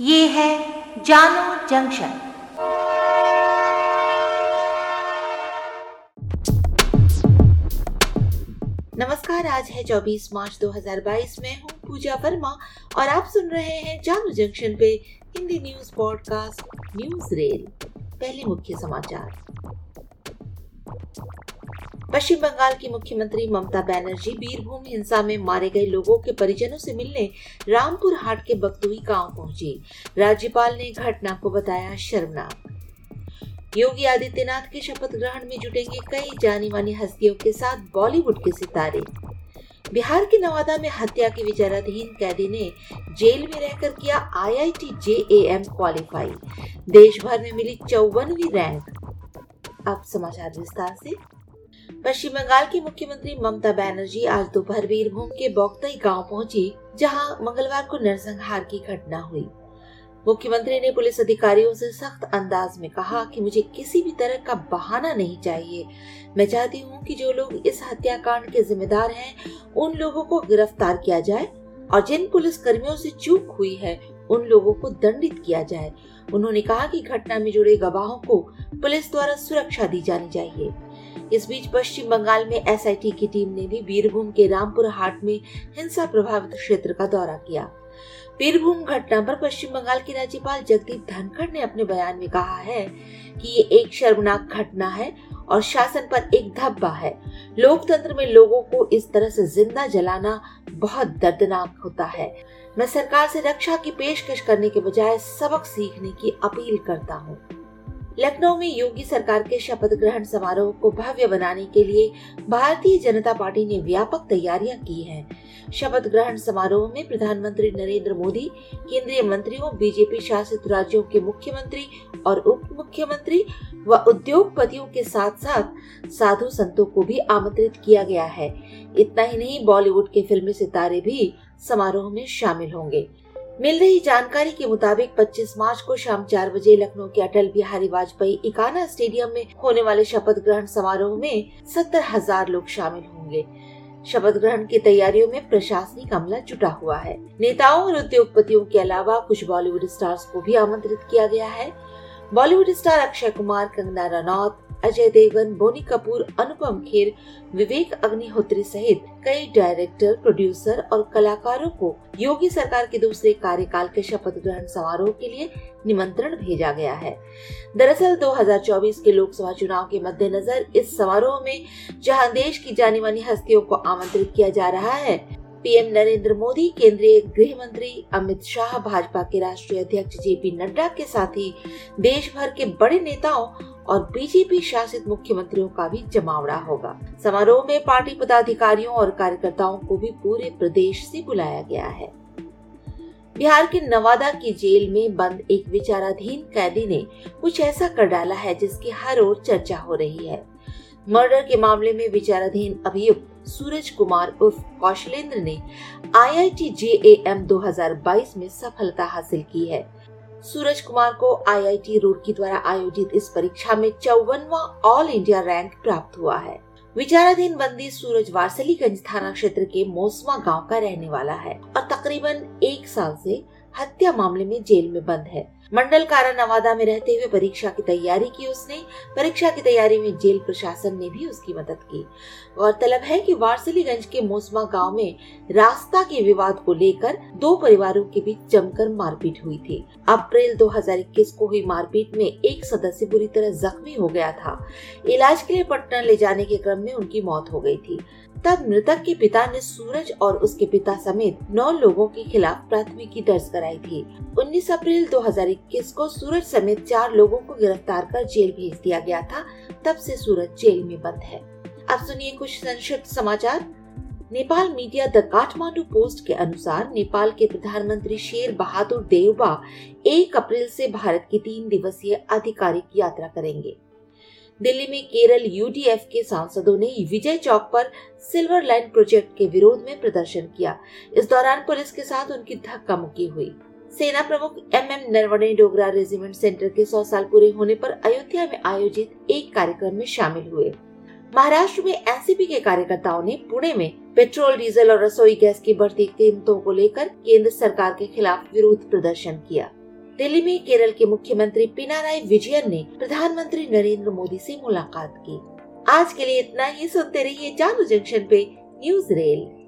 ये है जानो जंक्शन। नमस्कार, आज है 24 मार्च 2022 में हूँ पूजा वर्मा और आप सुन रहे हैं जानो जंक्शन पे Hindi news podcast news rail, पहले मुख्य समाचार। पश्चिम बंगाल की मुख्यमंत्री ममता बनर्जी बीरभूम हिंसा में मारे गए लोगों के परिजनों से मिलने रामपुर हाट के बगतुई गाँव पहुँची। राज्यपाल ने घटना को बताया शर्मनाक। योगी आदित्यनाथ के शपथ ग्रहण में जुटेंगे कई जानी मानी हस्तियों के साथ बॉलीवुड के सितारे। बिहार के नवादा में हत्या के विचाराधीन कैदी ने जेल में रहकर किया आईआईटी जेएएम क्वालिफाई। देश भर में मिली चौवनवी रैंक। अब समाचार विस्तार से पश्चिम बंगाल की मुख्यमंत्री ममता बनर्जी आज दोपहर वीरभूम के बोक्तई गाँव पहुँची, जहाँ मंगलवार को नरसंहार की घटना हुई। मुख्यमंत्री ने पुलिस अधिकारियों से सख्त अंदाज में कहा कि मुझे किसी भी तरह का बहाना नहीं चाहिए। मैं चाहती हूँ कि जो लोग इस हत्याकांड के जिम्मेदार हैं, उन लोगों को गिरफ़्तार किया जाए और जिन पुलिस कर्मियों से चूक हुई है, उन लोगों को दंडित किया जाए। उन्होंने कहा कि घटना में जुड़े गवाहों को पुलिस द्वारा सुरक्षा दी जानी चाहिए। इस बीच पश्चिम बंगाल में एसआईटी की टीम ने भी बीरभूम के रामपुर हाट में हिंसा प्रभावित क्षेत्र का दौरा किया। बीरभूम घटना पर पश्चिम बंगाल की राज्यपाल जगदीप धनखड़ ने अपने बयान में कहा है कि ये एक शर्मनाक घटना है और शासन पर एक धब्बा है। लोकतंत्र में लोगों को इस तरह से ज़िंदा जलाना बहुत दर्दनाक होता है। मैं सरकार से रक्षा की पेशकश करने के बजाय सबक सीखने की अपील करता हूँ। लखनऊ में योगी सरकार के शपथ ग्रहण समारोह को भव्य बनाने के लिए भारतीय जनता पार्टी ने व्यापक तैयारियाँ की हैं। शपथ ग्रहण समारोह में प्रधानमंत्री नरेंद्र मोदी, केंद्रीय मंत्रियों बीजेपी शासित राज्यों के मुख्यमंत्री और उप मुख्यमंत्री व उद्योगपतियों के साथ साथ साधु संतों को भी आमंत्रित किया गया है इतना ही नहीं, बॉलीवुड के फिल्मी सितारे भी समारोह में शामिल होंगे मिल रही जानकारी के मुताबिक 25 मार्च को शाम चार बजे लखनऊ के अटल बिहारी वाजपेयी इकाना स्टेडियम में होने वाले शपथ ग्रहण समारोह में सत्तर हज़ार लोग शामिल होंगे। शपथ ग्रहण की तैयारियों में प्रशासनिक अमला जुटा हुआ है। नेताओं और उद्योगपतियों के अलावा कुछ बॉलीवुड स्टार्स को भी आमंत्रित किया गया है। बॉलीवुड स्टार अक्षय कुमार, कंगना रनौत अजय देवगन, बोनी कपूर, अनुपम खेर, विवेक अग्निहोत्री सहित कई डायरेक्टर प्रोड्यूसर और कलाकारों को योगी सरकार के दूसरे कार्यकाल के शपथ ग्रहण समारोह के लिए निमंत्रण भेजा गया है। दरअसल 2024 के लोकसभा चुनाव के मद्देनजर इस समारोह में जहाँ देश की जानी मानी हस्तियों को आमंत्रित किया जा रहा है पीएम नरेंद्र मोदी, केंद्रीय गृह मंत्री अमित शाह, भाजपा के राष्ट्रीय अध्यक्ष जेपी नड्डा के साथ ही देश भर के बड़े नेताओं और बीजेपी शासित मुख्यमंत्रियों का भी जमावड़ा होगा। समारोह में पार्टी पदाधिकारियों और कार्यकर्ताओं को भी पूरे प्रदेश से बुलाया गया है। बिहार के नवादा की जेल में बंद एक विचाराधीन कैदी ने कुछ ऐसा कर डाला है जिसकी हर ओर चर्चा हो रही है। मर्डर के मामले में विचाराधीन अभियुक्त सूरज कुमार उर्फ़ कौशलेंद्र ने आईआईटी जेएएम 2022 में सफलता हासिल की है। सूरज कुमार को आईआईटी रुड़की द्वारा आयोजित इस परीक्षा में चौवनवा ऑल इंडिया रैंक प्राप्त हुआ है। विचाराधीन बंदी सूरज वारसलीगंज थाना क्षेत्र के मोसमा गाँव का रहने वाला है और तकरीबन एक साल से हत्या मामले में जेल में बंद है। मंडल कारा नवादा में रहते हुए परीक्षा की तैयारी की उसने। परीक्षा की तैयारी में जेल प्रशासन ने भी उसकी मदद की। गौरतलब है कि वारसलीगंज के मोसमा गाँव में रास्ता के विवाद को लेकर दो परिवारों के बीच जमकर मारपीट हुई थी। अप्रैल 2021 को हुई मारपीट में एक सदस्य बुरी तरह जख्मी हो गया था। इलाज के लिए पटना ले जाने के क्रम में उनकी मौत हो गई थी। तब मृतक के पिता ने सूरज और उसके पिता समेत नौ लोगों के खिलाफ प्राथमिकी दर्ज कराई थी। 19 अप्रैल 2021 को सूरज समेत चार लोगों को गिरफ़्तार कर जेल भेज दिया गया था, तब से सूरज जेल में बंद है। अब सुनिए कुछ संक्षिप्त समाचार। Nepal media the Kathmandu Post के अनुसार नेपाल के प्रधानमंत्री शेर बहादुर देवबा एक अप्रैल से भारत की तीन दिवसीय आधिकारिक यात्रा करेंगे। दिल्ली में केरल यूडीएफ के सांसदों ने विजय चौक पर सिल्वर लाइन प्रोजेक्ट के विरोध में प्रदर्शन किया। इस दौरान पुलिस के साथ उनकी धक्का मुक्की हुई। सेना प्रमुख M M Naravane Dogra regiment centre के 100 साल पूरे होने पर अयोध्या में आयोजित एक कार्यक्रम में शामिल हुए। महाराष्ट्र में एनसीपी के कार्यकर्ताओं ने पुणे में पेट्रोल, डीजल और रसोई गैस की बढ़ती कीमतों को लेकर केंद्र सरकार के खिलाफ विरोध प्रदर्शन किया। दिल्ली में केरल के मुख्यमंत्री पिनाराई विजयन ने प्रधानमंत्री नरेंद्र मोदी से मुलाकात की। आज के लिए इतना ही, सुनते रहिए जानू जंक्शन पे न्यूज़ रेल।